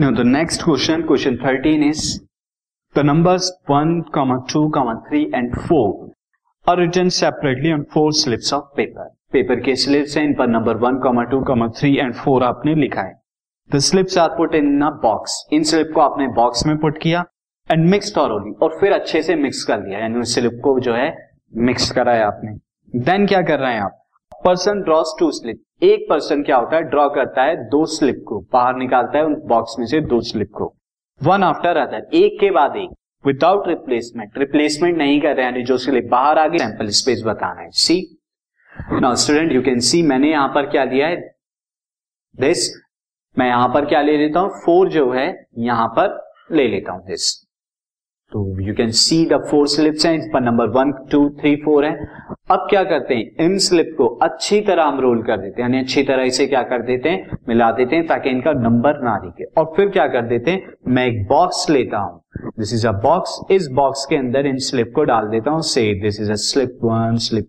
Now the next question, question 13 is the numbers 1, comma 2, comma 3 and 4 are written separately on four slips of paper. Paper के slips हैं इन पर number one comma two comma three and four आपने लिखा है। The slips are put in box in slip को आपने box में पुट किया एंड मिक्स थॉरोली और फिर अच्छे से मिक्स कर लिया। यानी उस स्लिप को जो है मिक्स कराया आपने। देन क्या कर रहे हैं आप? पर्सन ड्रॉस टू स्लिप एक पर्सन क्या होता है? ड्रॉ करता है दो स्लिप को। बाहर निकालता है उन बॉक्स में से दो स्लिप को। वन आफ्टर अदर एक के बाद एक। विदाउट रिप्लेसमेंट रिप्लेसमेंट नहीं कर रहे यानी जो स्लिप बाहर आ गई सैंपल स्पेस बताना है। See now student you can see मैंने यहाँ पर क्या लिया है? दिस मैं यहाँ पर क्या ले लेता हूँ? फोर जो है, यहाँ पर ले लेता हूँ दिस तो you can see the four slips हैं इस पर number one two three four है। अब क्या करते हैं? इन स्लिप को अच्छी तरह हम रोल कर देते हैं। यानी अच्छी तरह इसे क्या कर देते हैं? मिला देते हैं, ताकि इनका नंबर ना दिखे। और फिर क्या कर देते हैं? मैं एक बॉक्स लेता हूँ। दिस इज़ अ बॉक्स इस बॉक्स के अंदर इन स्लिप को डाल देता हूँ। से this is a slip one slip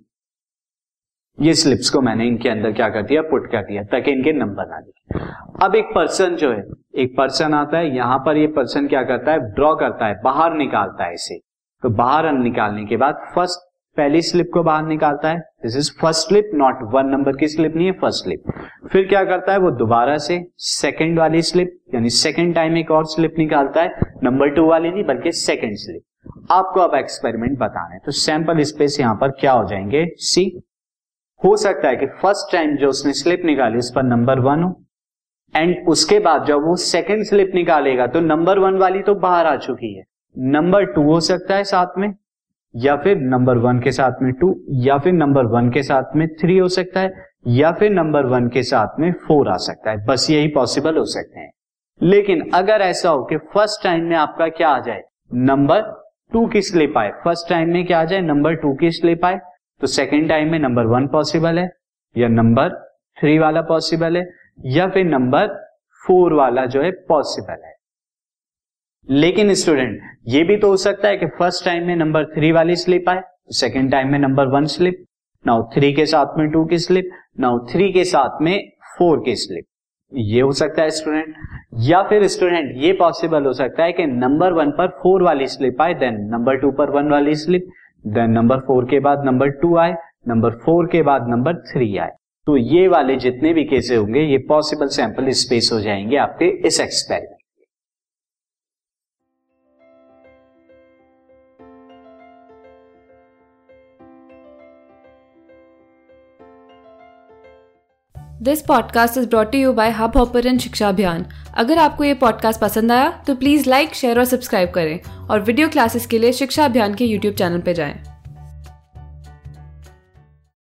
ये स्लिप्स को मैंने इनके अंदर क्या कर दिया? पुट कर दिया, ताकि इनके नंबर ना दिखे। अब एक पर्सन जो है एक पर्सन आता है, यहाँ पर ये पर्सन क्या करता है? ड्रॉ करता है, बाहर निकालता है इसे। तो बाहर निकालने के बाद फ़र्स्ट पहली स्लिप को बाहर निकालता है। This is first slip not one number की स्लिप नहीं है फ़र्स्ट स्लिप फिर क्या करता है? वो दोबारा से सेकंड वाली स्लिप यानी सेकंड टाइम एक और स्लिप निकालता है। नंबर टू वाली नहीं, बल्कि सेकंड स्लिप आपको अब एक्सपेरिमेंट बताना है। तो सैंपल स्पेस यहाँ पर क्या हो जाएँगे? सी हो सकता है कि फ़र्स्ट टाइम जो उसने स्लिप निकाली, उस पर नंबर वन हो। एंड उसके बाद जब वो सेकंड स्लिप निकालेगा तो नंबर वन वाली तो बाहर आ चुकी है। नंबर टू हो सकता है साथ में, या फिर नंबर वन के साथ में टू या फिर नंबर वन के साथ में थ्री हो सकता है, या फिर नंबर वन के साथ में फोर आ सकता है। बस यही पॉसिबल हो सकते हैं। लेकिन अगर ऐसा हो कि फ़र्स्ट टाइम में आपका क्या आ जाए? नंबर टू की स्लिप आए। फ़र्स्ट टाइम में क्या आ जाए? नंबर टू की स्लिप आए। तो सेकेंड टाइम में नंबर वन पॉसिबल है, या नंबर थ्री वाला पॉसिबल है या फिर नंबर फोर वाला जो है पॉसिबल है। लेकिन स्टूडेंट, ये भी तो हो सकता है कि फ़र्स्ट टाइम में नंबर थ्री वाली स्लिप आए, सेकेंड टाइम में number one slip now three के साथ में टू की स्लिप नाउ थ्री के साथ में फोर की स्लिप। ये हो सकता है स्टूडेंट। या फिर स्टूडेंट, ये पॉसिबल हो सकता है कि नंबर वन पर फोर वाली स्लिप आए देन नंबर टू पर वन वाली स्लिप देन नंबर फोर के बाद नंबर टू आए, नंबर फोर के बाद नंबर थ्री आए। तो ये वाले जितने भी केसेस होंगे, ये पॉसिबल सैंपल स्पेस हो जाएँगे आपके इस experiment this podcast is brought you by Hubhopper Shiksha Abhiyan अगर आपको ये पॉडकास्ट पसंद आया तो प्लीज़ लाइक शेयर और सब्सक्राइब करें और वीडियो क्लासेस के लिए शिक्षा अभियान के यूट्यूब चैनल पर जाएँ।